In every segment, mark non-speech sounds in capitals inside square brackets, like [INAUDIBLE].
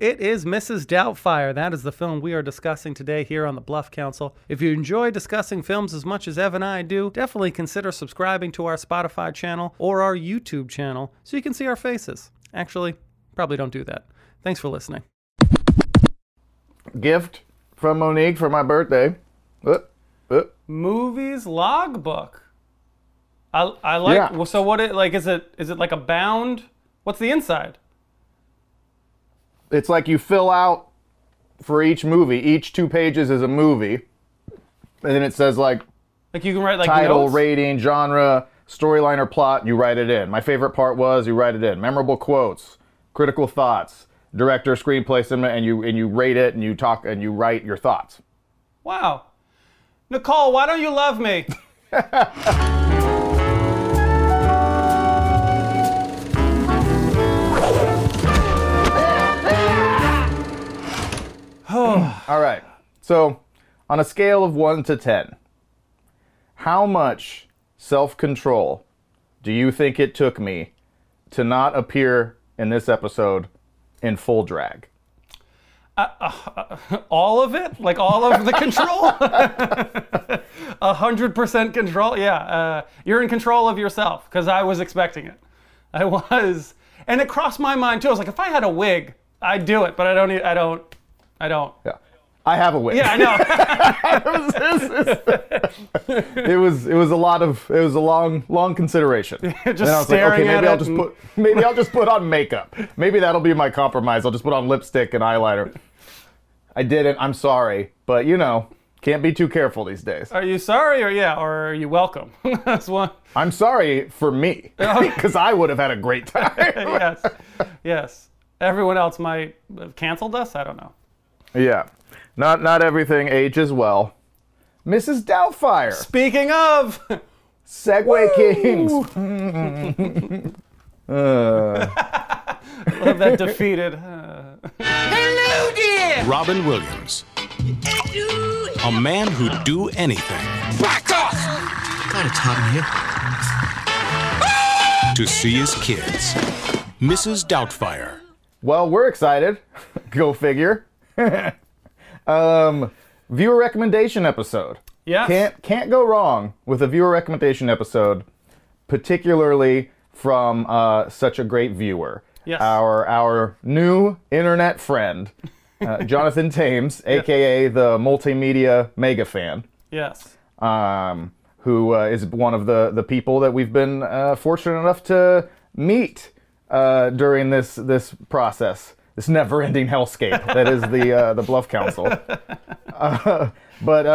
It is Mrs. Doubtfire. That is the film we are discussing today here on the Bluff Council. If you enjoy discussing films as much as Ev and I do, definitely consider subscribing to our Spotify channel or our YouTube channel so you can see our faces. Actually, probably don't do that. Thanks for listening. Gift from Monique for my birthday. Uh, uh. Movies logbook. I, I like. Yeah. well, So what? It like? Is it is it like a bound? What's the inside? It's like you fill out for each movie. Each two pages is a movie, and then it says like Like you can write like title, notes? rating, genre, storyline, or plot. You write it in. My favorite part was you write it in. Memorable quotes, critical thoughts, director, screenplay, cinema, and you and you rate it and you talk and you write your thoughts. Wow. Nicole, why don't you love me? [LAUGHS] [SIGHS] All right. So, on a scale of 1 to 10, how much self control do you think it took me to not appear in this episode in full drag? Uh, uh, uh, all of it? Like all of the control? [LAUGHS] A hundred percent control? Yeah. Uh, you're in control of yourself because I was expecting it. I [LAUGHS] was, and it crossed my mind too. I was like, if I had a wig, I'd do it, but I don't. I don't. I don't. Yeah. I have a wig. Yeah, I know. [LAUGHS] it was it was a lot of it was a long long consideration. [LAUGHS] Just and I was staring like, okay, at maybe I'll just put maybe I'll just put on makeup. Maybe that'll be my compromise. I'll just put on lipstick and eyeliner. I didn't. I'm sorry, but you know, can't be too careful these days. are you sorry or yeah, or are you welcome? [LAUGHS] That's one. I'm sorry for me because I would have had a great time. yes, yes. Everyone else might have canceled us. I don't know. Yeah, not not everything ages well. Mrs. Doubtfire, Speaking of, segue Kings. [LAUGHS] love that defeated. uh, Robin Williams. A man who'd do anything Back off! Got a Tom here. to see his kids. Mrs. Doubtfire. Well, we're excited. [LAUGHS] Go figure. [LAUGHS] um, viewer recommendation episode. Yeah. Can't can't go wrong with a viewer recommendation episode, particularly from uh, such a great viewer. Yes. Our our new internet friend, uh, [LAUGHS] Jonathan Thames, aka the multimedia mega fan, Yes. um, who uh, is one of the the people that we've been uh, fortunate enough to meet uh, during this this process, this never-ending hellscape that is the uh, the Bluff Council. [LAUGHS] Uh, but uh,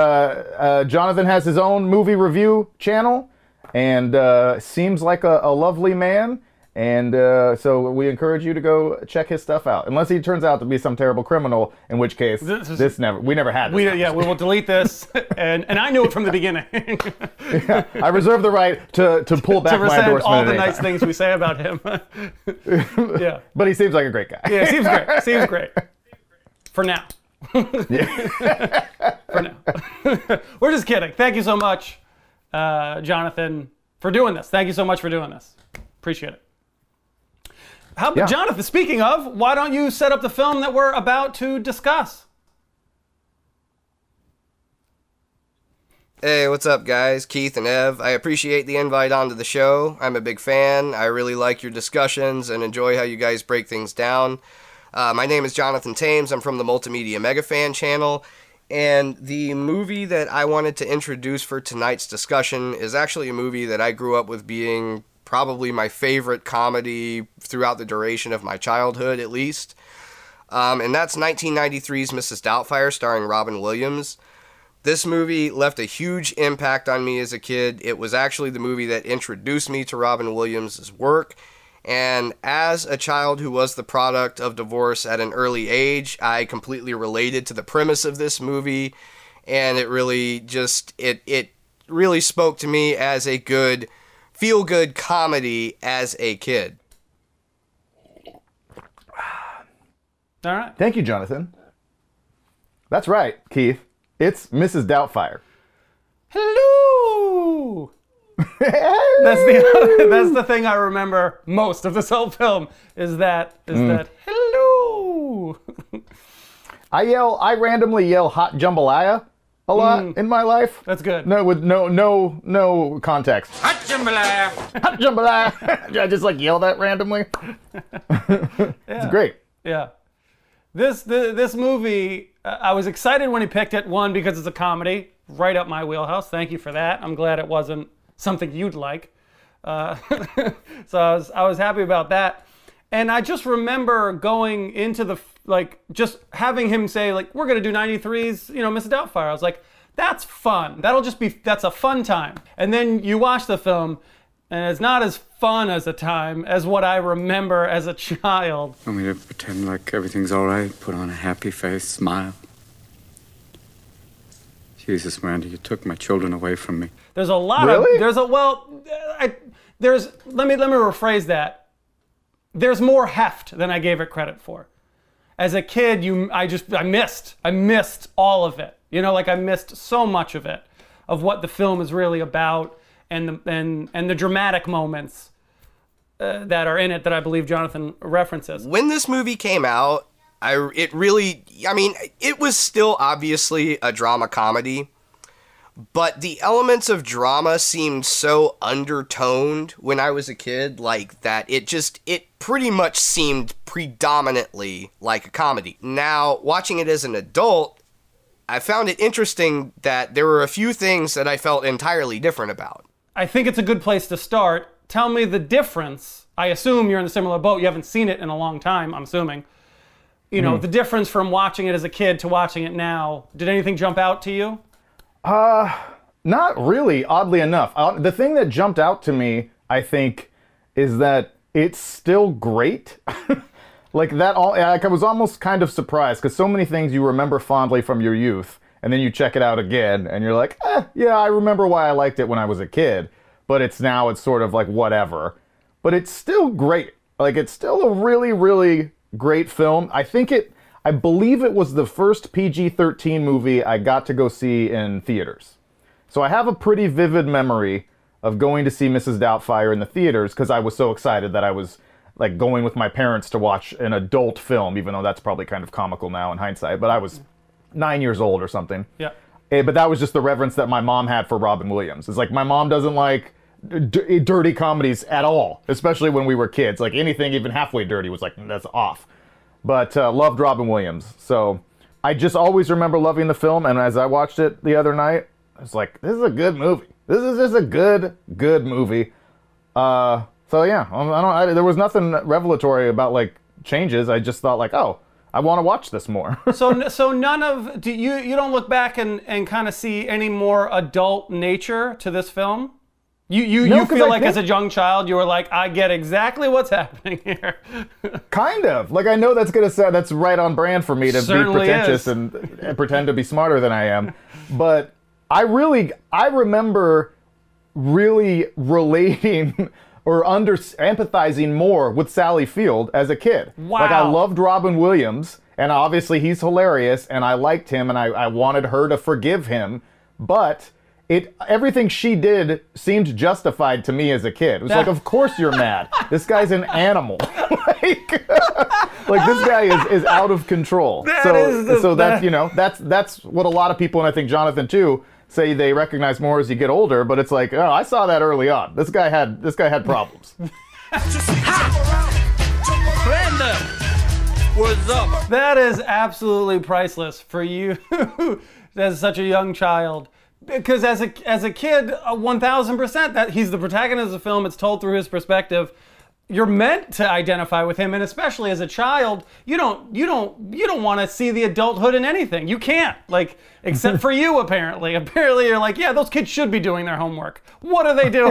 uh, Jonathan has his own movie review channel, and uh, seems like a, a lovely man. And uh, so we encourage you to go check his stuff out, unless he turns out to be some terrible criminal, in which case This this, never we never had. This We, yeah, we will delete this, [LAUGHS] and and I knew it from the beginning. to I reserve the right to, to pull back my rescind endorsement. all the nice time. things we say about him. [LAUGHS] yeah, But he seems like a great guy. yeah, seems great. [LAUGHS] Seems great. For now. For now. We're just kidding. Thank you so much, uh, Jonathan, for doing this. Thank you so much for doing this. Appreciate it. How, Yeah. Jonathan, speaking of, why don't you set up the film that we're about to discuss? Hey, what's up, guys? Keith and Ev. I appreciate the invite onto the show. I'm a big fan. I really like your discussions and enjoy how you guys break things down. Uh, my name is Jonathan Thames. I'm from the Multimedia Mega Fan channel. And the movie that I wanted to introduce for tonight's discussion is actually a movie that I grew up with being probably my favorite comedy throughout the duration of my childhood, at least. Um, and that's 1993's Mrs. Doubtfire, starring Robin Williams. This movie left a huge impact on me as a kid. It was actually the movie that introduced me to Robin Williams' work. And as a child who was the product of divorce at an early age, I completely related to the premise of this movie. And it really just, it, it really spoke to me as a good, feel good comedy as a kid. All right. Thank you, Jonathan. That's right, Keith. It's Mrs. Doubtfire. Hello. That's the that's the thing I remember most of this whole film is that is mm. that hello. I yell. I randomly yell "hot jambalaya" a lot in my life. That's good. No, with no no no context. Hot jambalaya. Hot jambalaya. [LAUGHS] I just like yell that randomly. [LAUGHS] [LAUGHS] It's great. Yeah. This the, this movie, uh, I was excited when he picked it. One because it's a comedy, right up my wheelhouse. Thank you for that. I'm glad it wasn't something you'd like. Uh, so I was I was happy about that. And I just remember going into the f- like just having him say like we're gonna do 93's you know Mrs. Doubtfire. I was like that's fun. That'll just be that's a fun time. And then you watch the film. And it's not as fun as a time as what I remember as a child. Want me to pretend like everything's all right? Put on a happy face, smile. Jesus, Miranda, you took my children away from me. There's a lot Really? of there's a well, I, there's let me let me rephrase that. There's more heft than I gave it credit for. As a kid, you I just I missed I missed all of it. You know, like I missed so much of it, of what the film is really about, and the and and the dramatic moments uh, that are in it that I believe Jonathan references. when this movie came out, I it really I mean, it was still obviously a drama comedy, but the elements of drama seemed so undertoned when I was a kid like that it just it pretty much seemed predominantly like a comedy. Now, watching it as an adult, I found it interesting that there were a few things that I felt entirely different about. I think it's a good place to start. Tell me the difference. I assume you're in a similar boat. You haven't seen it in a long time, I'm assuming. You know, hmm. the difference from watching it as a kid to watching it now. Did anything jump out to you? Not really, oddly enough. Uh, the thing that jumped out to me, I think, is that it's still great. [LAUGHS] like that all I was almost kind of surprised because so many things you remember fondly from your youth, and then you check it out again and you're like, eh, yeah, I remember why I liked it when I was a kid, but it's now it's sort of like whatever. But it's still great. Like it's still a really, really great film. I think it I believe it was the first PG-13 movie I got to go see in theaters. So I have a pretty vivid memory of going to see Mrs. Doubtfire in the theaters because I was so excited that I was like going with my parents to watch an adult film, even though that's probably kind of comical now in hindsight. But I was nine years old or something. Yeah. Eh, but that was just the reverence that my mom had for Robin Williams. It's like my mom doesn't like d- dirty comedies at all, especially when we were kids. Like anything even halfway dirty was like that's off. But uh, loved Robin Williams, so I just always remember loving the film. And as I watched it the other night, I was like, "This is a good movie. This is just a good, good movie." Uh, so yeah, I don't. I, there was nothing revelatory about like changes. I just thought like, "Oh, I want to watch this more." [LAUGHS] So, so none of do you you don't look back and and kind of see any more adult nature to this film? You you No, you feel like as a young child you were like I get exactly what's [LAUGHS] happening here. Kind of. Like I know that's gonna say that's right on brand for me to Certainly be pretentious and, and pretend to be smarter than I am. But I really I remember really relating [LAUGHS] or under empathizing more with Sally Field as a kid. Wow. Like I loved Robin Williams and obviously he's hilarious and I liked him and I, I wanted her to forgive him, but it everything she did seemed justified to me as a kid. It was like, of course you're mad. This guy's an animal. [LAUGHS] like, [LAUGHS] like this guy is, is out of control. so is the- so that's that- you know that's that's what a lot of people and I think Jonathan too say they recognize more as you get older. But it's like oh I saw that early on. This guy had this guy had problems. [LAUGHS] What's up? That is absolutely priceless for you as such a young child. Because as a as a kid, uh, one thousand percent that he's the protagonist of the film. It's told through his perspective. You're meant to identify with him, and especially as a child, you don't you don't you don't want to see the adulthood in anything. You can't like except for you apparently. [LAUGHS] Apparently, you're like, yeah, those kids should be doing their homework. What are they [LAUGHS]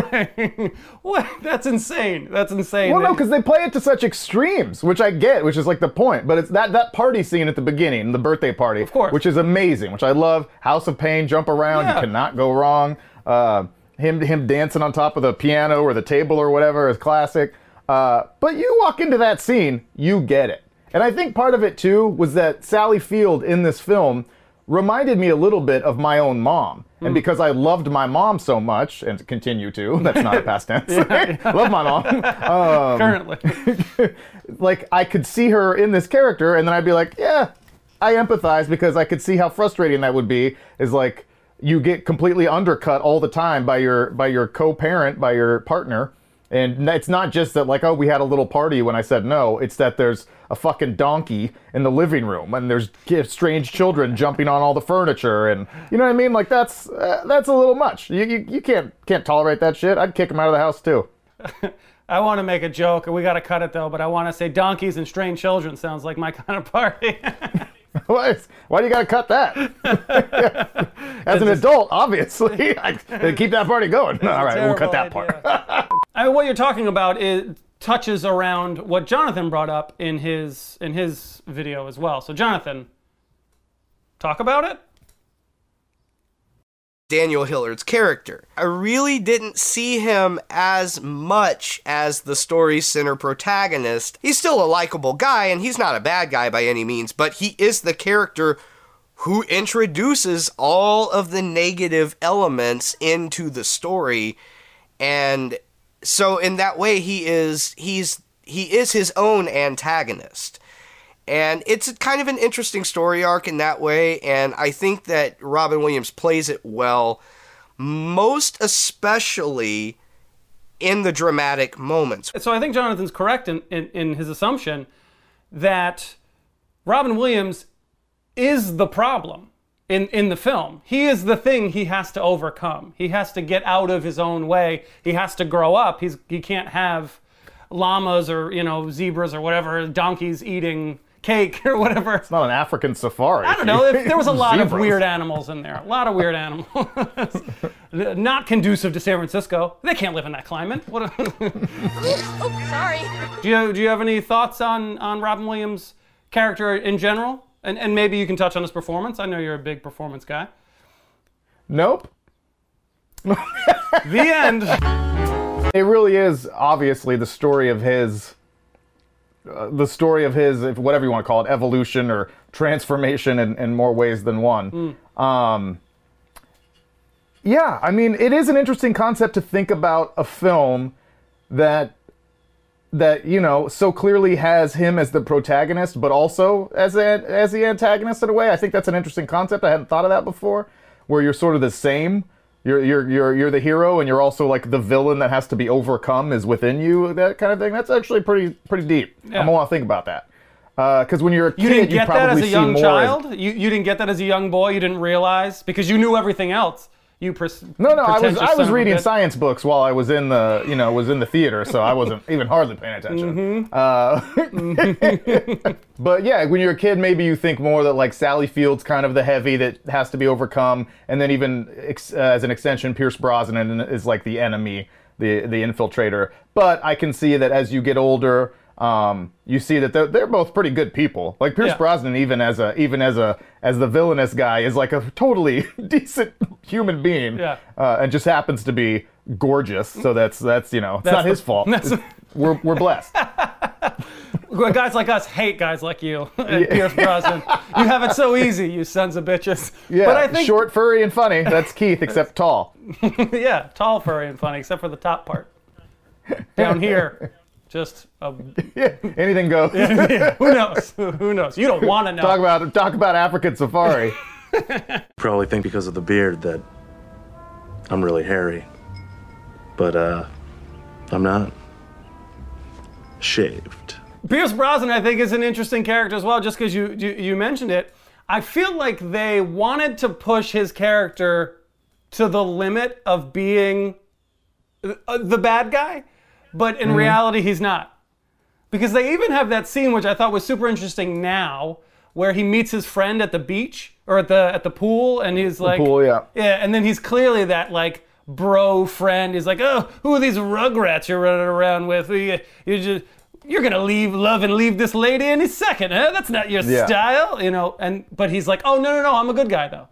doing? [LAUGHS] what? That's insane. That's insane. Well, no, because they play it to such extremes, which I get, which is like the point. But it's that that party scene at the beginning, the birthday party, of course. which is amazing, which I love. House of Pain, jump around, Yeah. you cannot go wrong. Uh, him him dancing on top of the piano or the table or whatever is classic. Uh, but you walk into that scene, you get it. And I think part of it too was that Sally Field in this film reminded me a little bit of my own mom. And because I loved my mom so much, and continue to, [LAUGHS] that's not a past tense. [LAUGHS] Love my mom. [LAUGHS] currently. like I could see her in this character, and then I'd be like, yeah, I empathize because I could see how frustrating that would be. Is like you get completely undercut all the time by your by your co-parent, by your partner, and it's not just that like oh we had a little party when I said no. It's that there's a fucking donkey in the living room and there's strange children jumping on all the furniture and you know what I mean. Like that's uh, that's a little much. You, you you can't can't tolerate that shit. I'd kick him out of the house too. [LAUGHS] I want to make a joke, and we got to cut it though. But I want to say donkeys and strange children sounds like my [LAUGHS] kind of party. [LAUGHS] [LAUGHS] Why, why do you got to cut that? [LAUGHS] As an adult, obviously, [LAUGHS] I, keep that party going. All right, we'll cut that part. I mean, what you're talking about is touches around what Jonathan brought up in his in his video as well. So Jonathan, talk about it. Daniel Hillard's character. I really didn't see him as much as the story's center protagonist. He's still a likable guy, and he's not a bad guy by any means, but he is the character who introduces all of the negative elements into the story and so in that way he is he's he is his own antagonist and it's kind of an interesting story arc in that way and i think that robin williams plays it well most especially in the dramatic moments So I think Jonathan's correct in, in, in his assumption that Robin Williams is the problem in, in the film. He is the thing he has to overcome. He has to get out of his own way. He has to grow up. He's he can't have llamas or you know zebras or whatever donkeys eating cake or whatever. It's not an African safari. I don't know. If there was a [LAUGHS] lot of weird animals in there. A lot of weird animals. [LAUGHS] Not conducive to San Francisco. They can't live in that climate. What? [LAUGHS] oh, sorry. Do you do you have any thoughts on on Robin Williams' character in general? And and maybe you can touch on his performance. I know you're a big performance guy. Nope. The end. It really is obviously the story of his, uh, the story of his, if whatever you want to call it, evolution or transformation in, in more ways than one. Um, yeah, I mean, it is an interesting concept to think about a film that that you know so clearly has him as the protagonist, but also as a, as the antagonist in a way. I think that's an interesting concept. I hadn't thought of that before, where you're sort of the same. You're you're you're you're the hero, and you're also like the villain that has to be overcome is within you. That kind of thing. That's actually pretty pretty deep. I'm gonna want to think about that. Uh, because when you're a kid, You probably didn't get that probably as a young child. You you didn't get that as a young boy. You didn't realize because you knew everything else. You pers- No, no, I was I was reading science books while I was in the you know was in the theater, so I wasn't [LAUGHS] even hardly paying attention. Uh, [LAUGHS] but yeah, when you're a kid, maybe you think more that like Sally Field's kind of the heavy that has to be overcome, and then even ex- uh, as an extension, Pierce Brosnan is like the enemy, the the infiltrator. But I can see that as you get older. Um, you see that they're, they're both pretty good people. Like Pierce Yeah. Brosnan, even as a even as a as the villainous guy, is like a totally [LAUGHS] decent human being Yeah. uh, and just happens to be gorgeous. So that's that's you know it's That's not the- his fault. [LAUGHS] we're we're blessed. [LAUGHS] guys like us hate guys like you and Pierce Brosnan. You have it so easy, you sons of bitches. Yeah, but I think short, furry, and funny. That's Keith, except tall. yeah, tall, furry, and funny, except for the top part. Down here, just a, [LAUGHS] Yeah, anything goes. [LAUGHS] who knows? [LAUGHS] Who knows? You don't want to know. talk about talk about African safari. Probably think because of the beard that I'm really hairy. But, uh, I'm not. Shaved. Pierce Brosnan, I think, is an interesting character as well, just because you, you you mentioned it. I feel like they wanted to push his character to the limit of being uh, the bad guy, but in mm-hmm. reality, he's not. Because they even have that scene, which I thought was super interesting now, where he meets his friend at the beach or at the at the pool, and he's like, pool, yeah. yeah, and then he's clearly that like bro friend. He's like, oh, who are these rugrats you're running around with? You, you just you're gonna leave love and leave this lady any second, huh? That's not your Yeah. style, you know. And but he's like, oh no no no, I'm a good guy though.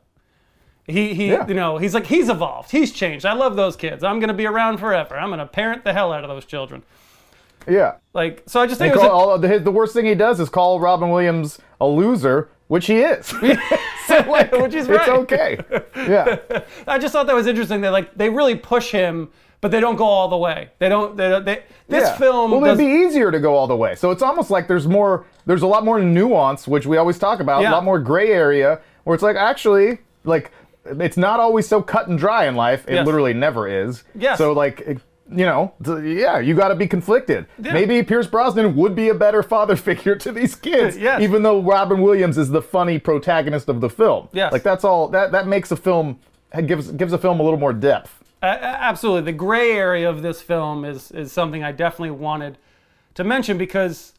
He he Yeah. you know he's like he's evolved, he's changed. I love those kids. I'm gonna be around forever. I'm gonna parent the hell out of those children. Yeah. Like so, I just They think call, a- all, the, the worst thing he does is call Robin Williams a loser, which he is. [LAUGHS] [LAUGHS] so like, [LAUGHS] Which is it's okay. Yeah. I just thought that was interesting. That like they really push him but they don't go all the way. They don't. They, don't- they this Yeah. film. Well, it'd be easier to go all the way. So it's almost like there's more. There's a lot more nuance, which we always talk about. Yeah. A lot more gray area, where it's like actually, like, it's not always so cut and dry in life. It Yes. literally never is. Yes. So like. it- you know, yeah, you got to be conflicted. Yeah. Maybe Pierce Brosnan would be a better father [LAUGHS] figure to these kids, [LAUGHS] Yes. even though Robin Williams is the funny protagonist of the film. Yes. like that's all. That that makes a film gives gives a film a little more depth. A- absolutely. The gray area of this film is is something I definitely wanted to mention because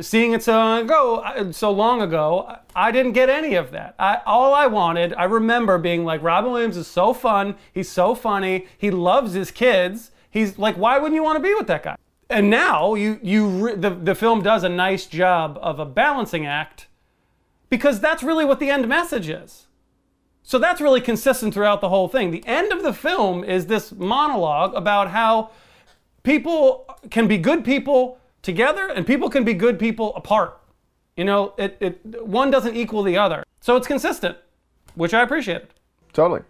seeing it so long ago, so long ago, I didn't get any of that. I, all I wanted, I remember being like, Robin Williams is so fun. He's so funny. He loves his kids. He's like, why wouldn't you want to be with that guy? And now you you the the film does a nice job of a balancing act because that's really what the end message is. So that's really consistent throughout the whole thing. The end of the film is this monologue about how people can be good people together and people can be good people apart. You know, it, it one doesn't equal the other. So it's consistent, which I appreciated. Totally.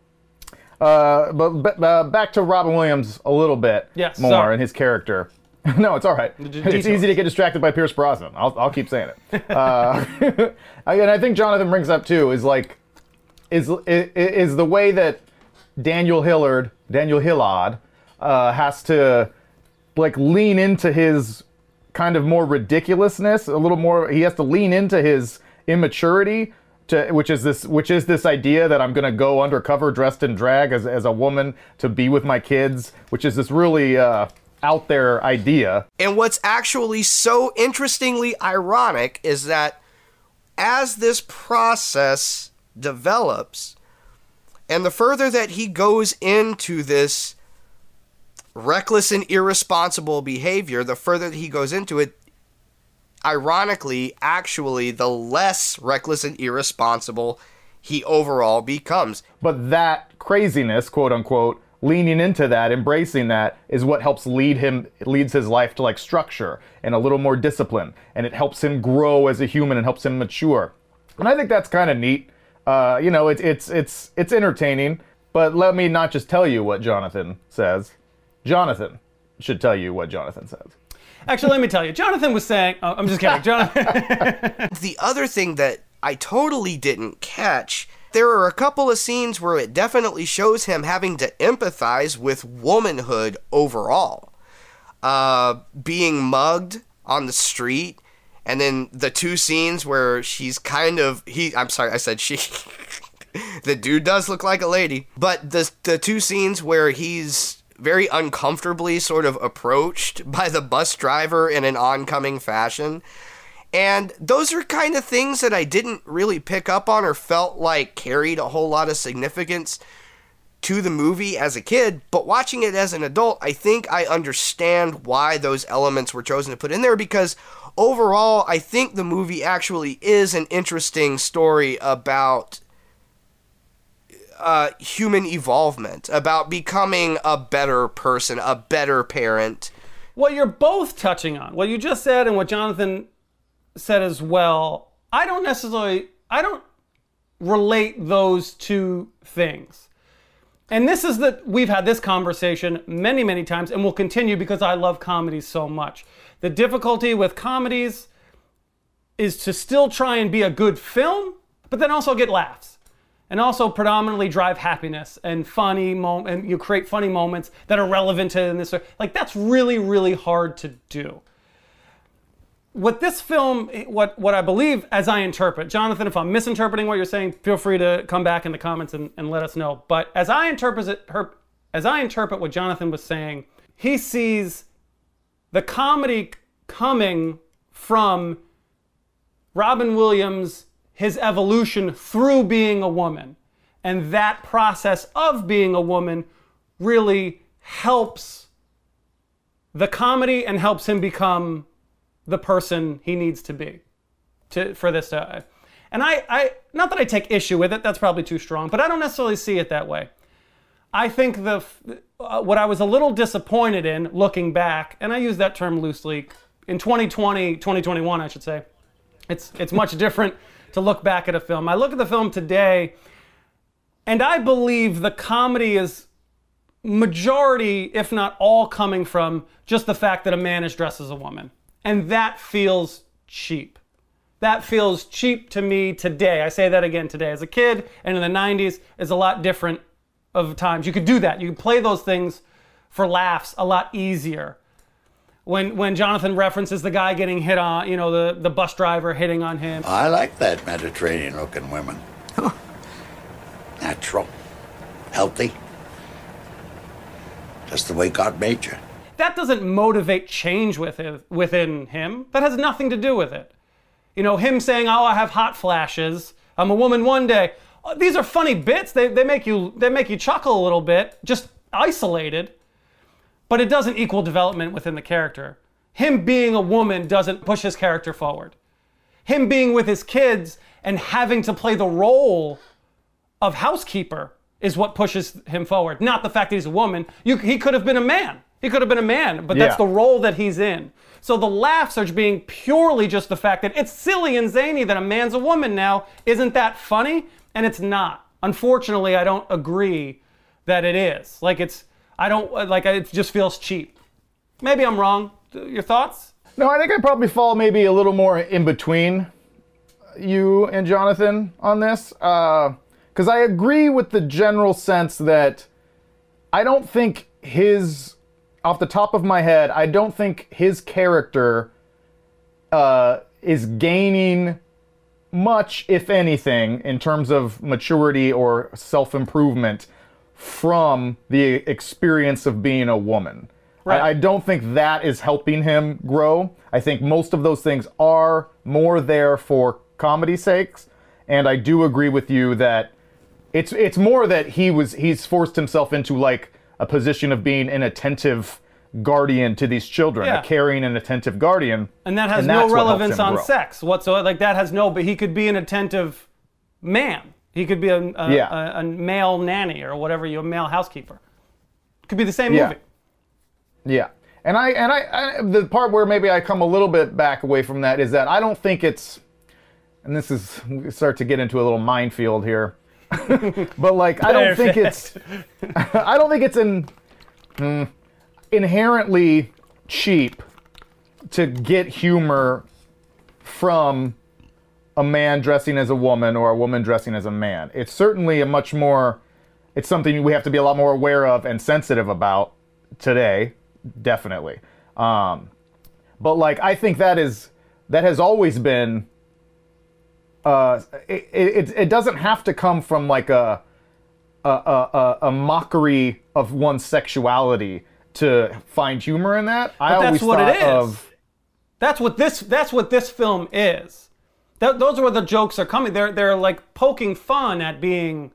Uh, but, but uh, back to Robin Williams a little bit Yes, more sorry. and his character. [LAUGHS] no, it's all right. d- It's details. easy to get distracted by Pierce Brosnan. I'll, I'll keep saying it. [LAUGHS] uh, [LAUGHS] and I think Jonathan brings up too is like is is, is the way that Daniel Hillard, Daniel Hillard, uh, has to like lean into his kind of more ridiculousness, a little more. He has to lean into his immaturity, to which is this, which is this idea that I'm going to go undercover dressed in drag as as a woman to be with my kids, which is this really uh, out there idea. And what's actually so interestingly ironic is that as this process develops, and the further that he goes into this reckless and irresponsible behavior, the further he goes into it, ironically, actually, the less reckless and irresponsible he overall becomes. But that craziness, quote unquote, leaning into that, embracing that, is what helps lead him, leads his life to like structure and a little more discipline, and it helps him grow as a human and helps him mature. And I think that's kind of neat. Uh, you know, it's it's it's it's entertaining. But let me not just tell you what Jonathan says. Jonathan should tell you what Jonathan says. Actually, let me tell you, Jonathan was saying, oh, I'm just kidding. Jonathan, [LAUGHS] [LAUGHS] The other thing that I totally didn't catch, there are a couple of scenes where it definitely shows him having to empathize with womanhood overall. Uh, being mugged on the street, and then the two scenes where she's kind of he. I'm sorry, I said she. [LAUGHS] the dude does look like a lady, but the the two scenes where he's very uncomfortably sort of approached [LAUGHS] by the bus driver in an oncoming fashion. And those are kind of things that I didn't really pick up on or felt like carried a whole lot of significance to the movie as a kid, but watching it as an adult, I think I understand why those elements were chosen to put in there because overall, I think the movie actually is an interesting story about uh, human evolvement, about becoming a better person, a better parent. what you're both touching on, what you just said and what Jonathan said as well, I don't necessarily, I don't relate those two things. And this is that we've had this conversation many, many times, and we'll continue because I love comedies so much. The difficulty with comedies is to still try and be a good film, but then also get laughs. And also predominantly drive happiness and funny moment, and you create funny moments that are relevant to this. Like that's really, really hard to do what this film, what what I believe, as I interpret, Jonathan, if I'm misinterpreting what you're saying, feel free to come back in the comments and, and let us know. But as I interpret it, her, as I interpret what Jonathan was saying, he sees the comedy coming from Robin Williams, his evolution through being a woman, and that process of being a woman really helps the comedy and helps him become the person he needs to be to for this to and I, I not that I take issue with it that's probably too strong but I don't necessarily see it that way. I think the uh, what I was a little disappointed in looking back and I use that term loosely in 2020 2021 I should say it's it's much [LAUGHS] different to look back at a film I look at the film today and I believe the comedy is majority, if not all, coming from just the fact that a man is dressed as a woman. And that feels cheap. That feels cheap to me today. I say that again today. As a kid and in the 90s is a lot different of times. You could do that. You could play those things for laughs a lot easier. When when Jonathan references the guy getting hit on, you know, the, the bus driver hitting on him. I like that Mediterranean looking women. Natural, healthy. Just the way God made you. that doesn't motivate change within within him. That has nothing to do with it. You know, him saying, "Oh, I have hot flashes. I'm a woman one day." Uh, These are funny bits. They, they make you they make you chuckle a little bit, just isolated. But it doesn't equal development within the character. Him being a woman doesn't push his character forward. Him being with his kids and having to play the role of housekeeper is what pushes him forward. Not the fact that he's a woman. You, he could have been a man. He could have been a man, but that's Yeah. the role that he's in. So the laughs are being purely just the fact that it's silly and zany that a man's a woman now. Isn't that funny? And it's not. Unfortunately, I don't agree that it is. Like it's, I don't like. It just feels cheap. Maybe I'm wrong. Your thoughts? No, I think I probably fall maybe a little more in between you and Jonathan on this. Because I agree with the general sense that I don't think his, off the top of my head, I don't think his character uh, is gaining much, if anything, in terms of maturity or self improvement from the experience of being a woman. Right. I, I don't think that is helping him grow. I think most of those things are more there for comedy sakes, and I do agree with you that it's it's more that he was he's forced himself into like a position of being an attentive guardian to these children, Yeah. a caring and attentive guardian. And that has And no that's what helps relevance on grow. sex whatsoever. Like that has no, but he could be an attentive man. He could be a, a, Yeah. a, a male nanny or whatever you, a male housekeeper. Could be the same Yeah. movie. Yeah. And I and I, I the part where maybe I come a little bit back away from that is that I don't think it's and this is we start to get into a little minefield here. [LAUGHS] but like I don't think it's [LAUGHS] I don't think it's in, hmm, inherently cheap to get humor from a man dressing as a woman or a woman dressing as a man. It's certainly a much more it's something we have to be a lot more aware of and sensitive about today, definitely. Um, but like I think that is that has always been. Uh, it, it it doesn't have to come from like a a, a, a- mockery of one's sexuality to find humor in that. I But always that's what it thought is. of That's what this. That's what this film is. Th- those are where the jokes are coming. They're they're like poking fun at being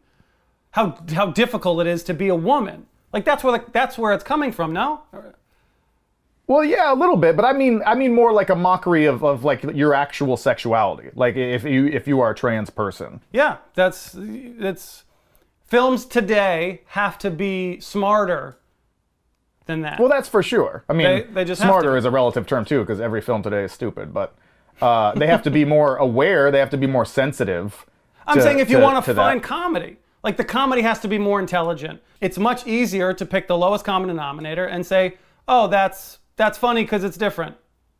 how how difficult it is to be a woman. Like that's where the, that's where it's coming from. No. Well, yeah, a little bit, but I mean, I mean more like a mockery of, of like your actual sexuality. Like if you if you are a trans person. Yeah, that's that's films today have to be smarter than that. Well, that's for sure. I mean, They- they just smarter is a relative term too, because every film today is stupid. But uh, they have to be more aware. They have to be more sensitive. I'm to- saying if you to- want to to that. find comedy, like the comedy has to be more intelligent. It's much easier to pick the lowest common denominator and say, "Oh, that's that's funny because it's different.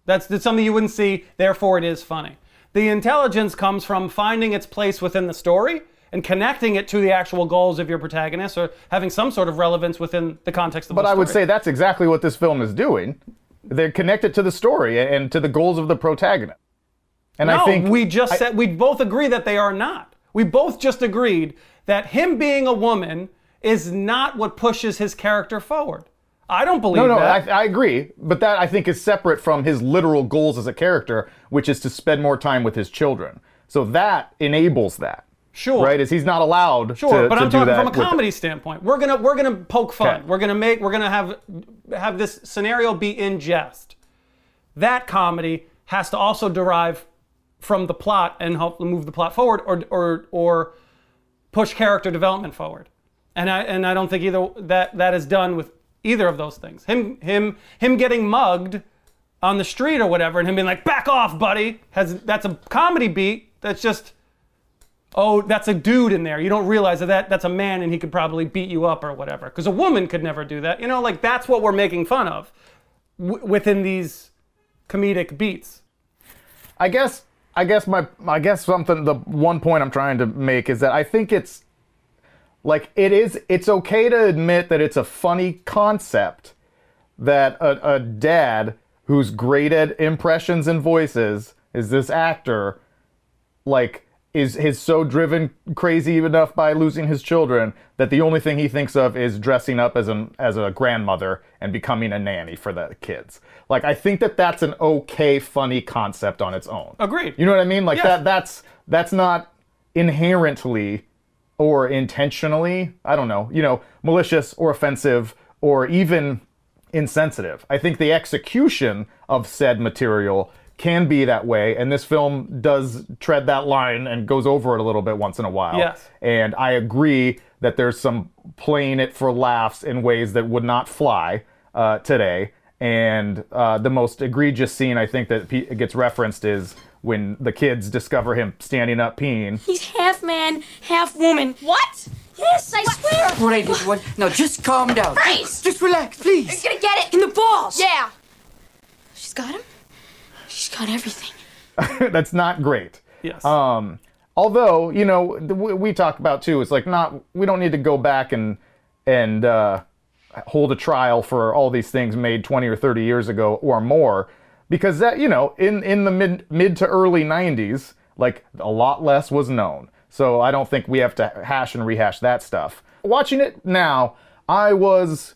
That's, that's something you wouldn't see, therefore it is funny." The intelligence comes from finding its place within the story and connecting it to the actual goals of your protagonist or having some sort of relevance within the context of But the But I would say that's exactly what this film is doing. They're connected to the story and to the goals of the protagonist. And no, I think we just I- said we both agree that they are not. We both just agreed that him being a woman is not what pushes his character forward. I don't believe No, no, that. I, I agree. But that I think is separate from his literal goals as a character, which is to spend more time with his children. So that enables that. Sure. Right? Is he's not allowed Sure, to, but to I'm talking from a with- comedy standpoint. We're gonna we're gonna poke fun. Okay. We're gonna make we're gonna have have this scenario be in jest. That comedy has to also derive from the plot and help move the plot forward, or or or push character development forward. And I and I don't think either that that is done with either of those things. Him him him getting mugged on the street or whatever, and him being like, "Back off, buddy," has that's a comedy beat. That's just oh, that's a dude in there. You don't realize that, that that's a man and he could probably beat you up or whatever. Because a woman could never do that. You know, like that's what we're making fun of within these comedic beats. I guess I guess my I guess something the one point I'm trying to make is that I think it's like it is it's okay to admit that it's a funny concept that a, a dad who's great at impressions and voices is this actor like is is so driven crazy enough by losing his children that the only thing he thinks of is dressing up as an as a grandmother and becoming a nanny for the kids. Like I think that that's an okay funny concept on its own. Agreed. You know what I mean? Like Yes. that that's that's not inherently or intentionally, I don't know, you know, malicious or offensive or even insensitive. I think the execution of said material can be that way and this film does tread that line and goes over it a little bit once in a while. Yes. And I agree that there's some playing it for laughs in ways that would not fly uh, today. And uh, the most egregious scene I think that pe- gets referenced is when the kids discover him standing up peeing. He's half man, half woman. What? Yes, I swear. What I did, what? No, just calm down. Freeze! Just relax, please. He's gonna get it In the balls. Yeah. She's got him. She's got everything. [LAUGHS] That's not great. Yes. Um, although you know the, we we talk about too, it's like not we don't need to go back and and uh, hold a trial for all these things made 20 or 30 years ago or more, because that you know in in the mid mid to early 90s, like a lot less was known. So I don't think we have to hash and rehash that stuff. Watching it now, I was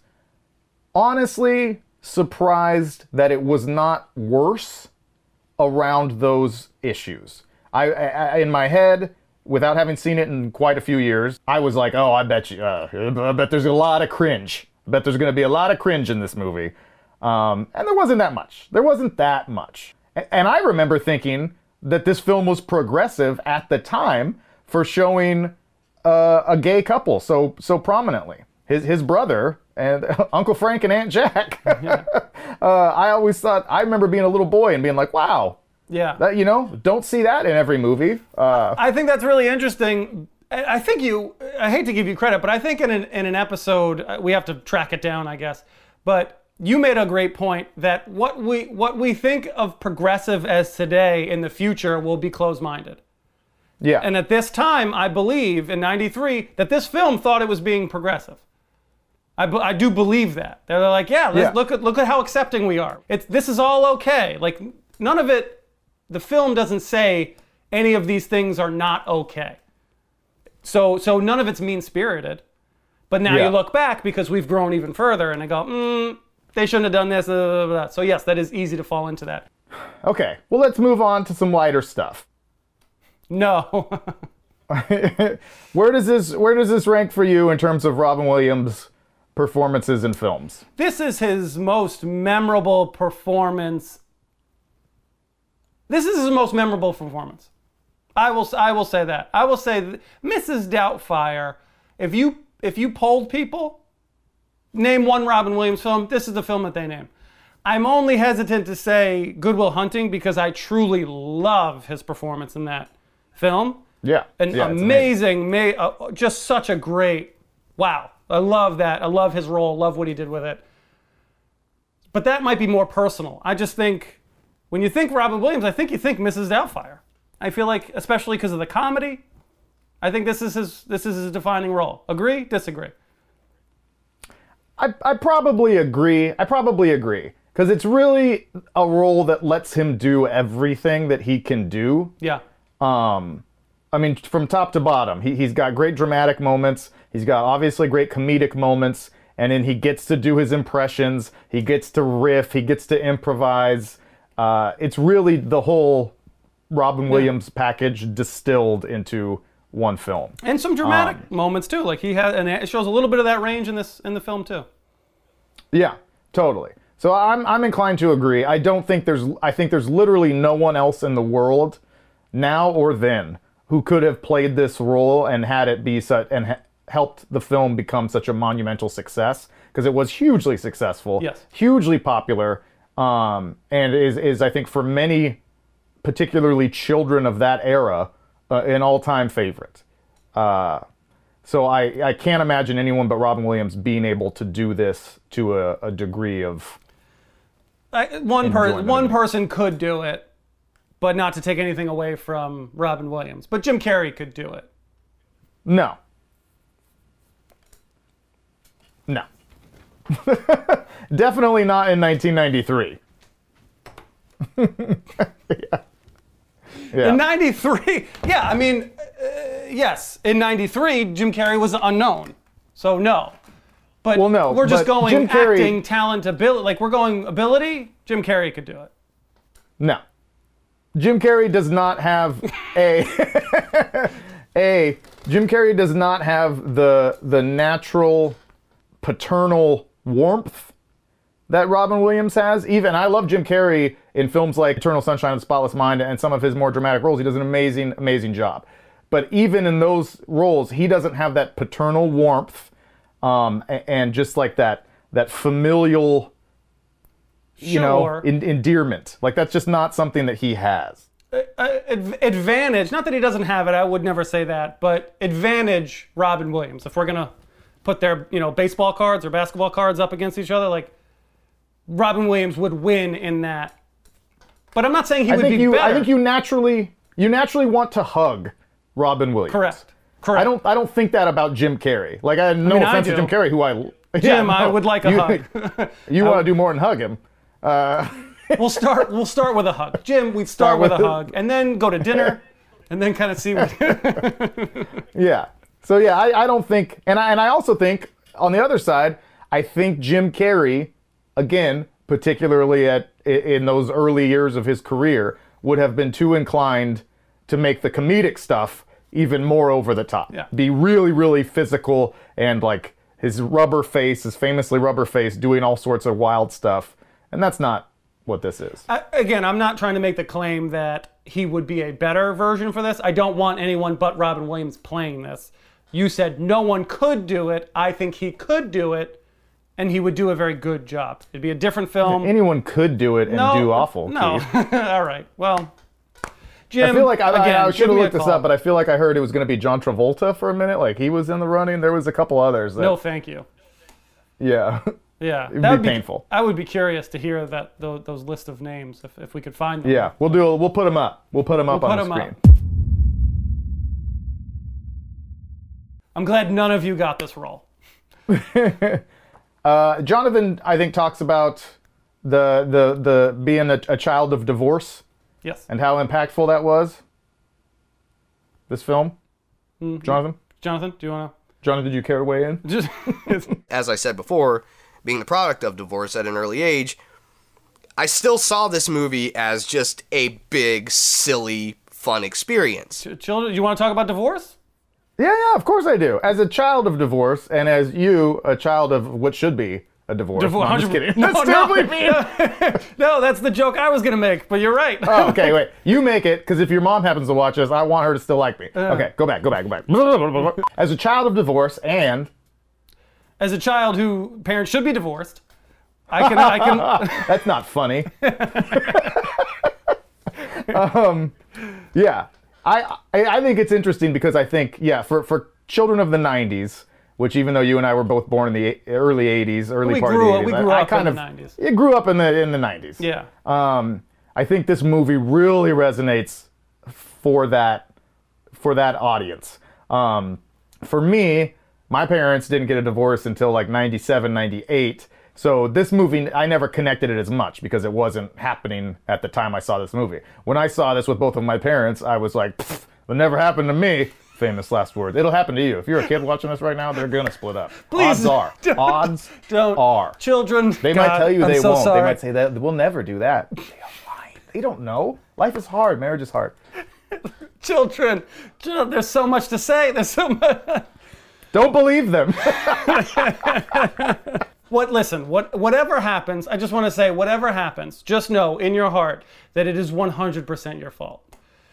honestly surprised that it was not worse around those issues. I, I in my head, without having seen it in quite a few years, I was like, "Oh, I bet you, uh, I bet there's a lot of cringe. I bet there's going to be a lot of cringe in this movie." Um, and there wasn't that much. There wasn't that much. And I remember thinking that this film was progressive at the time for showing uh, a gay couple so so prominently. His his brother and [LAUGHS] Uncle Frank and Aunt Jack. [LAUGHS] uh, I always thought I remember being a little boy and being like, "Wow, yeah. that you know, don't see that in every movie." Uh, I think that's really interesting. I think you, I hate to give you credit, but I think in an, in an episode, uh, we have to track it down, I guess. But you made a great point that what we, what we think of progressive as today in the future will be closed minded. yeah, And at this time, I believe in 93 that this film thought it was being progressive. I, I do believe that. They're like, yeah, let's Yeah. look at look at how accepting we are. It's this is all okay. Like none of it the film doesn't say any of these things are not okay. So so none of it's mean-spirited. But now Yeah. you look back because we've grown even further and I go, mm, they shouldn't have done this. blah, blah, blah." So yes, that is easy to fall into that. okay. Well, let's move on to some lighter stuff. No. [LAUGHS] Where does this Where does this rank for you in terms of Robin Williams' performances in films? this is his most memorable performance. This is his most memorable performance. I will I will say that. I will say that Mrs. Doubtfire. If you if you polled people, name one Robin Williams film. This is the film that they name. I'm only hesitant to say Good Will Hunting because I truly love his performance in that film. Yeah, An yeah, it's amazing, ma- uh, just such a great, wow. I love that. I love his role. Love what he did with it. But that might be more personal. I just think when you think Robin Williams, I think you think Mrs. Doubtfire. I feel like, especially because of the comedy, I think this is his this is his defining role. Agree? Disagree? I, I probably agree. I probably agree because it's really a role that lets him do everything that he can do. Yeah. Um, I mean, from top to bottom, he, he's got great dramatic moments. He's got obviously great comedic moments, and then he gets to do his impressions. He gets to riff. He gets to improvise. Uh, it's really the whole Robin Williams package distilled into one film. And some dramatic Um, moments too. Like he had, and it shows a little bit of that range in this in the film too. Yeah, totally. So I'm I'm inclined to agree. I don't think there's I think there's literally no one else in the world now or then who could have played this role and had it be such and ha- helped the film become such a monumental success because it was hugely successful, Yes. hugely popular, um, and is is I think for many, particularly children of that era, uh, an all-time favorite. Uh, so I, I can't imagine anyone but Robin Williams being able to do this to a, a degree of I, one per, Enjoyment one person could do it, but not to take anything away from Robin Williams. But Jim Carrey could do it. no, no, [LAUGHS] definitely not in 1993. yeah. [LAUGHS] Yeah. In '93, [LAUGHS] yeah, I mean, uh, yes, in '93, Jim Carrey was unknown, so no. But Well, no, we're just going Jim Carrey- acting, talent, ability. Like we're going ability. Jim Carrey could do it. No. Jim Carrey does not have a a Jim Carrey does not have the the natural paternal warmth that Robin Williams has. Even I love Jim Carrey in films like Eternal Sunshine of the Spotless Mind and some of his more dramatic roles. He does an amazing amazing job. But even in those roles, he doesn't have that paternal warmth um, and just like that that familial you know en- endearment. Like that's just not something that he has. Uh, advantage, not that he doesn't have it. I would never say that, but advantage Robin Williams. If we're gonna put their you know baseball cards or basketball cards up against each other, like Robin Williams would win in that. But I'm not saying he I would think be you. better. I think you naturally. You naturally want to hug Robin Williams. Correct. Correct. I don't. I don't think that about Jim Carrey. Like I have no mean, I offense to. Jim Carrey, who I. Jim, Yeah, I would like a you, hug. [LAUGHS] you want to do more than hug him. Uh, we'll start. We'll start with a hug, [LAUGHS] Jim. We'd start, Start with a hug, and then go to dinner, [LAUGHS] and then kind of see what. yeah. So yeah, I, I don't think, and I and I also think on the other side, I think Jim Carrey, again, particularly at in those early years of his career, would have been too inclined to make the comedic stuff even more over the top. Yeah. Be really, really physical and like his rubber face, his famously rubber face, doing all sorts of wild stuff, and that's not what this is. I, again, I'm not trying to make the claim that he would be a better version for this. I don't want anyone but Robin Williams playing this. You said no one could do it. I think he could do it, and he would do a very good job. It'd be a different film. Anyone could do it and no, do awful. No. Keith. [LAUGHS] All right. Well, Jim. I feel like I, I- again, I, give should have me a looked this call. up, but I feel like I heard it was going to be John Travolta for a minute. Like he was in the running. There was a couple others. That, no, thank you. Yeah. Yeah, [LAUGHS] It'd that be be painful. I would be curious to hear that those, those list of names if, if we could find them. yeah. We'll do. We'll put them up. We'll put them up We'll on put the 'em screen. up. I'm glad none of you got this role. [LAUGHS] Uh, Jonathan, I think, talks about the the the being a, a child of divorce Yes. and how impactful that was. This film, Mhm. Jonathan. Jonathan, do you want to? Jonathan, did you care to weigh in? just? [LAUGHS] as I said before, being the product of divorce at an early age, I still saw this movie as just a big, silly, fun experience. Children, do you want to talk about divorce? Yeah, yeah, of course I do. As a child of divorce, and as you, a child of what should be a divorce. Divor- No, I'm just kidding. [LAUGHS] No, That's no. terribly mean. [LAUGHS] no, that's the joke I was gonna make, but you're right. oh, [LAUGHS] okay, wait. You make it, because if your mom happens to watch this, I want her to still like me. okay, go back, go back, go back. As a child of divorce and As a child who parents should be divorced, I can I can that's not funny. um, yeah, I, I think it's interesting because I think yeah for for children of the '90s, which even though you and I were both born in the early '80s, early We part grew of the '80s, we grew I, I up in kind the of 90s. It grew up in the in the '90s. Yeah. Um, I think this movie really resonates for that for that audience. Um, for me, my parents didn't get a divorce until like 97, 98. So this movie, I never connected it as much because it wasn't happening at the time I saw this movie. When I saw this with both of my parents, I was like, "Pfft, "It never happened to me." Famous last words. It'll happen to you. If you're a kid watching this right now, they're gonna split up. Please Odds are. [LAUGHS] don't- Odds don't are. children. They might tell you I'm they so won't. Sorry. They might say that we'll never do that. They are lying. They don't know. Life is hard. Marriage is hard. [LAUGHS] children. Children, There's so much to say. There's so much. [LAUGHS] Don't believe them. What? Listen. What? Whatever happens, I just want to say, whatever happens, just know in your heart that it is 100% your fault.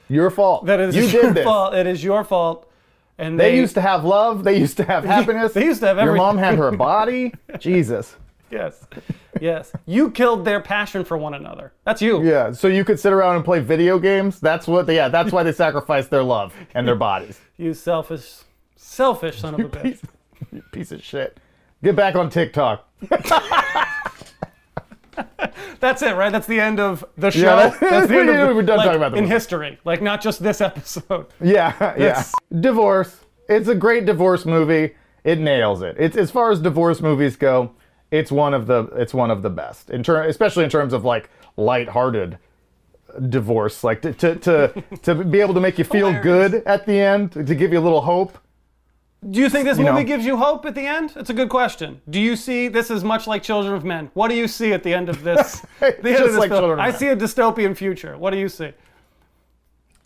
Your fault. That it is you your fault. It is your fault. And They used to have love. They used to have happiness. [LAUGHS] They used to have everything. Your mom had her [LAUGHS] body. Jesus. Yes. Yes. You killed their passion for one another. That's you. Yeah, so you could sit around and play video games. That's what. They, yeah, that's why they sacrificed their love and their [LAUGHS] bodies. You selfish, selfish son of a bitch. You piece of shit. Get back on TikTok. That's it, right? That's the end of the show. Yeah, that- That's the end of the, [LAUGHS] we're done like, talking about the in movie. history. Like not just this episode. [LAUGHS] Yeah, yeah. Divorce. It's a great divorce movie. It nails it. It's as far as divorce movies go, it's one of the it's one of the best. In ter- especially in terms of like lighthearted divorce, like to to to, to be able to make you feel good at the end, to give you a little hope. Do you think this You movie know. gives you hope at the end? It's a good question. Do you see this is much like Children of Men? What do you see at the end of [LAUGHS] this? the end of Just this like film? Children of I see a dystopian future. What do you see?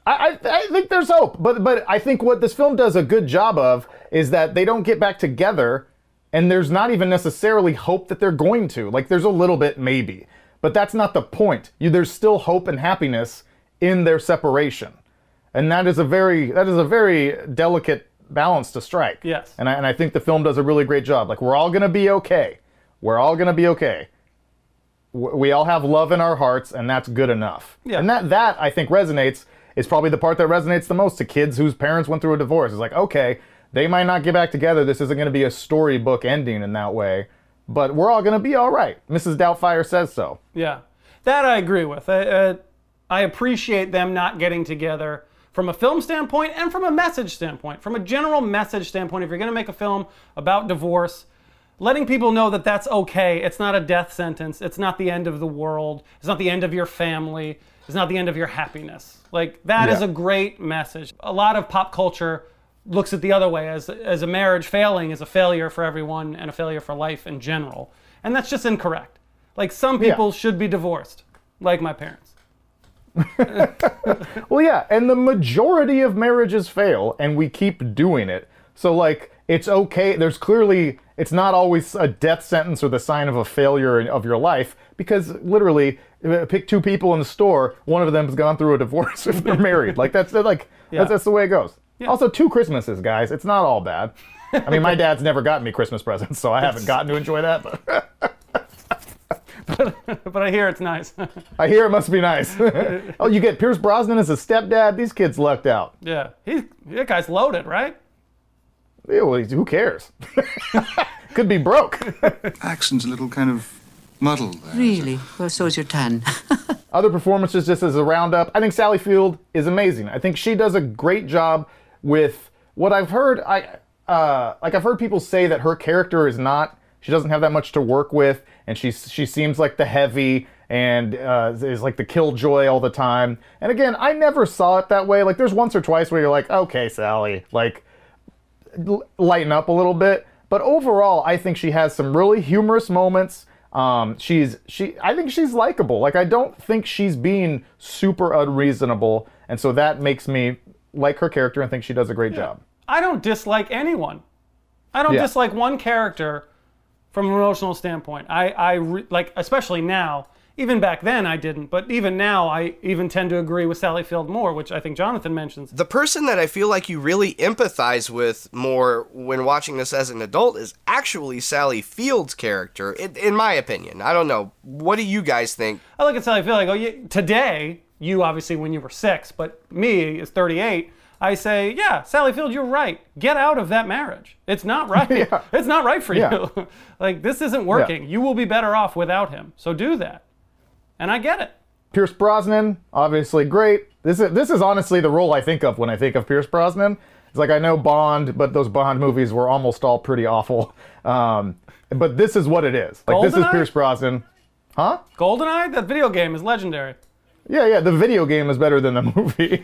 I, I, I think there's hope, but but I think what this film does a good job of is that they don't get back together, and there's not even necessarily hope that they're going to. Like there's a little bit maybe, but that's not the point. You, there's still hope and happiness in their separation, and that is a very that is a very delicate balance to strike. Yes. and I and I think the film does a really great job. Like we're all gonna be okay. We're all gonna be okay. We all have love in our hearts, and that's good enough. Yeah. And that that I think resonates is probably the part that resonates the most to kids whose parents went through a divorce. It's like, okay, they might not get back together. This isn't going to be a storybook ending in that way, but we're all going to be all right. Mrs. Doubtfire says so. Yeah, that I agree with. I, uh, I appreciate them not getting together from a film standpoint and from a message standpoint. From a general message standpoint, if you're going to make a film about divorce, letting people know that that's okay. It's not a death sentence. It's not the end of the world. It's not the end of your family. It's not the end of your happiness. Like that is Yeah. a great message. A lot of pop culture looks at the other way as as a marriage failing is a failure for everyone and a failure for life in general. And that's just incorrect. Like some Yeah. people should be divorced, like my parents. [LAUGHS] Well, yeah, and the majority of marriages fail, and we keep doing it. So, like, it's okay. There's clearly, it's not always a death sentence or the sign of a failure of your life, because literally, pick two people in the store, one of them has gone through a divorce [LAUGHS] if they're married. Like, that's like, Yeah. that's, that's the way it goes. Also, two Christmases, guys. It's not all bad. I mean, my [LAUGHS] dad's never gotten me Christmas presents, so I haven't gotten to enjoy that, but [LAUGHS] but I hear it's nice. [LAUGHS] I hear it must be nice. [LAUGHS] oh, you get Pierce Brosnan as a stepdad? These kids lucked out. yeah, he that guy's loaded, right? Yeah, well, who cares? Could be broke. Accent's a little kind of muddled there. Really? Well, is your tan. Other performances, just as a roundup, I think Sally Field is amazing. I think she does a great job with what I've heard. I uh, like I've heard people say that her character is not. She doesn't have that much to work with, and she she seems like the heavy and uh, is like the killjoy all the time. And again, I never saw it that way. Like there's once or twice where you're like, okay, Sally, like l- lighten up a little bit. But overall, I think she has some really humorous moments. Um, she's she. I think she's likable. Like I don't think she's being super unreasonable, and so that makes me like her character and think she does a great job. I don't dislike anyone. I don't Yeah. dislike one character from an emotional standpoint. I, I re- like, especially now. Even back then, I didn't, but even now, I even tend to agree with Sally Field more, which I think Jonathan mentions. The person that I feel like you really empathize with more when watching this as an adult is actually Sally Field's character, in, in my opinion. I don't know. What do you guys think? I look at Sally Field. I go, today, you obviously when you were six, but me is 38. I say, yeah, Sally Field, you're right. Get out of that marriage. It's not right. [LAUGHS] [LAUGHS] It's not right for Yeah. you. [LAUGHS] like this isn't working. You will be better off without him. So do that. And I get it. Pierce Brosnan, obviously great. This is this is honestly the role I think of when I think of Pierce Brosnan. It's like I know Bond, but those Bond movies were almost all pretty awful. Um, but this is what it is. Like this is Pierce Brosnan. Huh? Goldeneye, that video game is legendary. Yeah, yeah. The video game is better than the movie.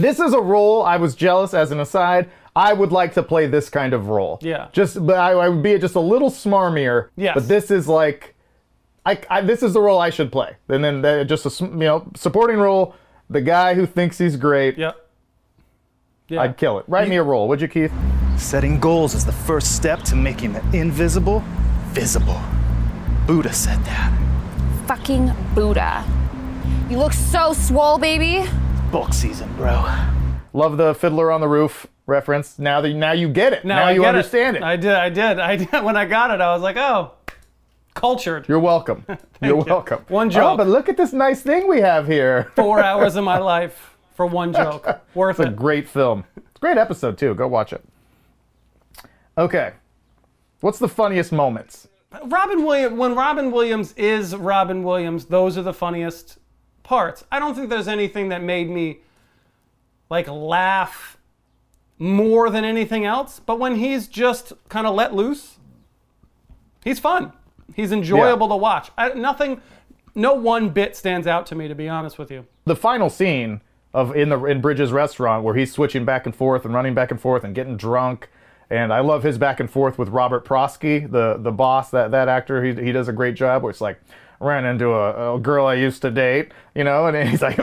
This is a role I was jealous as an aside. I would like to play this kind of role. Yeah. Just, but I, I would be just a little smarmier. Yes. But this is like, I, I this is the role I should play. And then the, just a you know supporting role, the guy who thinks he's great. Yep. Yeah. I'd kill it. Write me a role, would you, Keith? Setting goals is the first step to making the invisible visible. Buddha said that. Fucking Buddha. You look so swole, baby. Bulk season, bro. Love the Fiddler on the Roof reference. Now that now you get it. Now, I you understand it. I did. I did. I did. [LAUGHS] When I got it, I was like, oh, cultured. You're welcome. [LAUGHS] You're you. welcome. One Oh, joke. but look at this nice thing we have here. [LAUGHS] Four hours of my life for one joke. Worth it. It's a great film. It's a great episode too. Go watch it. Okay. What's the funniest moments? Robin Williams. When Robin Williams is Robin Williams, those are the funniest parts. I don't think there's anything that made me like laugh more than anything else. But when he's just kind of let loose, he's fun. He's enjoyable to watch. I, nothing, no one bit stands out to me, to be honest with you. The final scene of in the in Bridges restaurant where he's switching back and forth and running back and forth and getting drunk. And I love his back and forth with Robert Prosky, the the boss, that that actor. He he does a great job. Where it's like ran into a, a girl I used to date, you know, and he's like,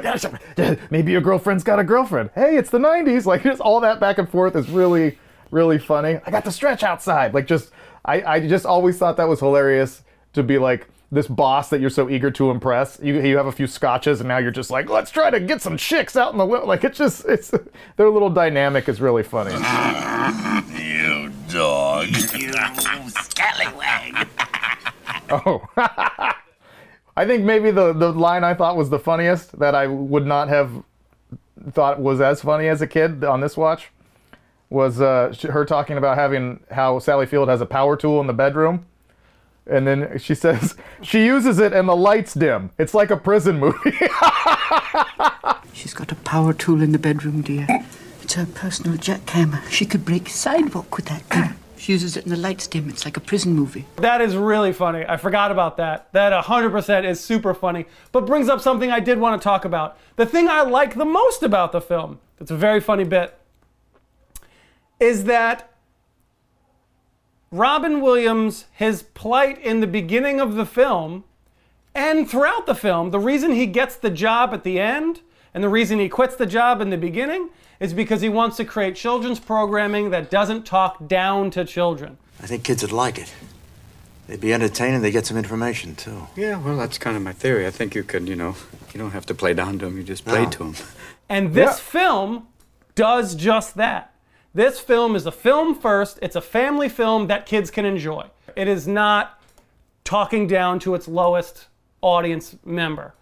maybe your girlfriend's got a girlfriend. Hey, it's the '90s. Like just all that back and forth is really really funny. I got the stretch outside. Like just I I just always thought that was hilarious to be like this boss that you're so eager to impress. You you have a few scotches and now you're just like, let's try to get some chicks out in the wi-" like it's just it's their little dynamic is really funny. [LAUGHS] You dog. You scallywag. [LAUGHS] Oh. [LAUGHS] I think maybe the, the line I thought was the funniest that I would not have thought was as funny as a kid on this watch was uh, her talking about having how Sally Field has a power tool in the bedroom. And then she [LAUGHS] says she uses it and the lights dim. It's like a prison movie. [LAUGHS] She's got a power tool in the bedroom, dear. It's her personal jackhammer. She could break sidewalk with that thing. She uses it in the lights dim. It's like a prison movie. That is really funny. I forgot about that. That 100% is super funny, but brings up something I did want to talk about. The thing I like the most about the film, it's a very funny bit, is that Robin Williams, his plight in the beginning of the film and throughout the film, the reason he gets the job at the end and the reason he quits the job in the beginning is because he wants to create children's programming that doesn't talk down to children. I think kids would like it. They'd be entertaining. They get some information too. Yeah, well, that's kind of my theory. I think you could, you know, you don't have to play down to them. You just play No. to them. And this film does just that. This film is a film first, it's a family film that kids can enjoy. It is not talking down to its lowest audience member.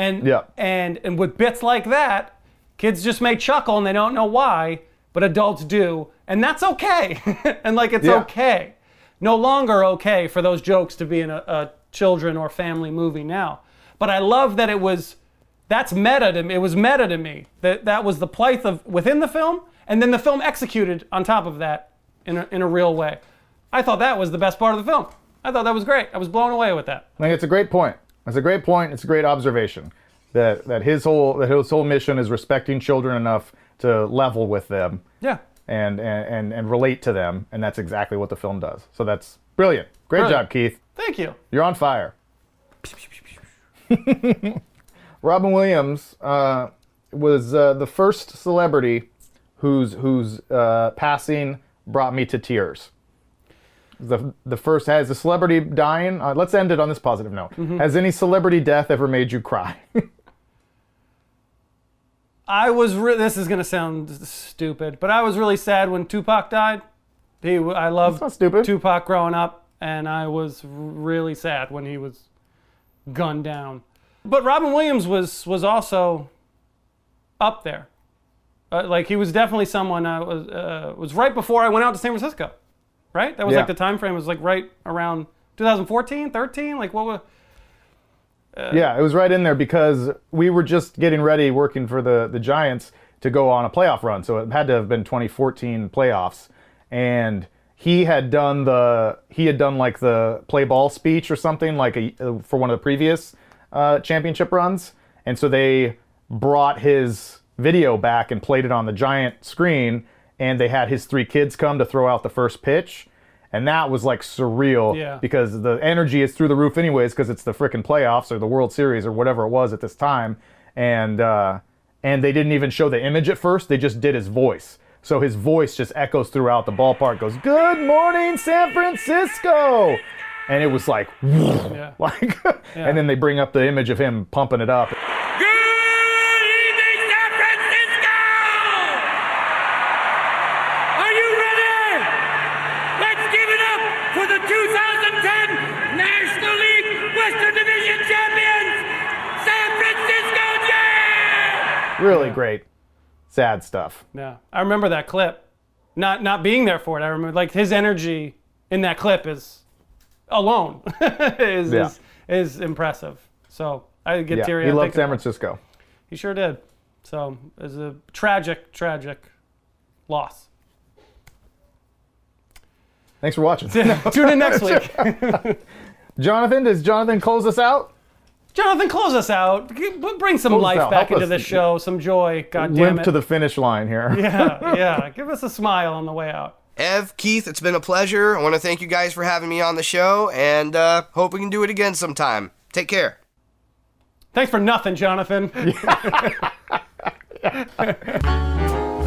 And Yeah. and and with bits like that, kids just may chuckle and they don't know why, but adults do, and that's okay. [LAUGHS] and like it's Yeah. okay. No longer okay for those jokes to be in a, a children or family movie now. But I love that it was that's meta to me. It was meta to me. That that was the plight of within the film, and then the film executed on top of that in a, in a real way. I thought that was the best part of the film. I thought that was great. I was blown away with that. I think it's a great point. It's a great point. It's a great observation that that his whole that his whole mission is respecting children enough to level with them Yeah. and and and, and relate to them, and that's exactly what the film does. So that's brilliant. Great Brilliant. job, Keith. Thank you. You're on fire. [LAUGHS] Robin Williams uh, was uh, the first celebrity whose whose uh, passing brought me to tears. The the first has a celebrity dying. Uh, let's end it on this positive note. Has any celebrity death ever made you cry? [LAUGHS] I was. Re- this is gonna sound stupid, but I was really sad when Tupac died. He, I loved. Tupac growing up, and I was really sad when he was gunned down. But Robin Williams was was also up there. Uh, like he was definitely someone I was uh, was right before I went out to San Francisco. Right? That was Yeah. like the time frame was like right around 2014, 13. Like what was? yeah, it was right in there because we were just getting ready working for the the Giants to go on a playoff run. So it had to have been 2014 playoffs, and he had done the he had done like the play ball speech or something like a for one of the previous uh, championship runs, and so they brought his video back and played it on the giant screen, and they had his three kids come to throw out the first pitch. And that was like surreal Yeah. because the energy is through the roof anyways because it's the freaking playoffs or the World Series or whatever it was at this time. And uh, and they didn't even show the image at first; they just did his voice. So his voice just echoes throughout the ballpark. Goes, "Good morning, San Francisco," and it was like, [LAUGHS] Yeah. like, and then they bring up the image of him pumping it up. Really great, sad stuff. Yeah, I remember that clip. Not not being there for it. I remember like his energy in that clip is alone [LAUGHS] is, Yeah. is is impressive. So I get Yeah, teary. he loved San. Francisco. He sure did. So it's a tragic, tragic loss. Thanks for watching. [LAUGHS] Tune in next week. [LAUGHS] Jonathan, does Jonathan close us out? Jonathan, close us out. Bring some close life back into this show, some joy. God damn it. to the finish line here. [LAUGHS] yeah, [LAUGHS] yeah. Give us a smile on the way out. Ev, Keith, it's been a pleasure. I want to thank you guys for having me on the show and uh, hope we can do it again sometime. Take care. Thanks for nothing, Jonathan. [LAUGHS]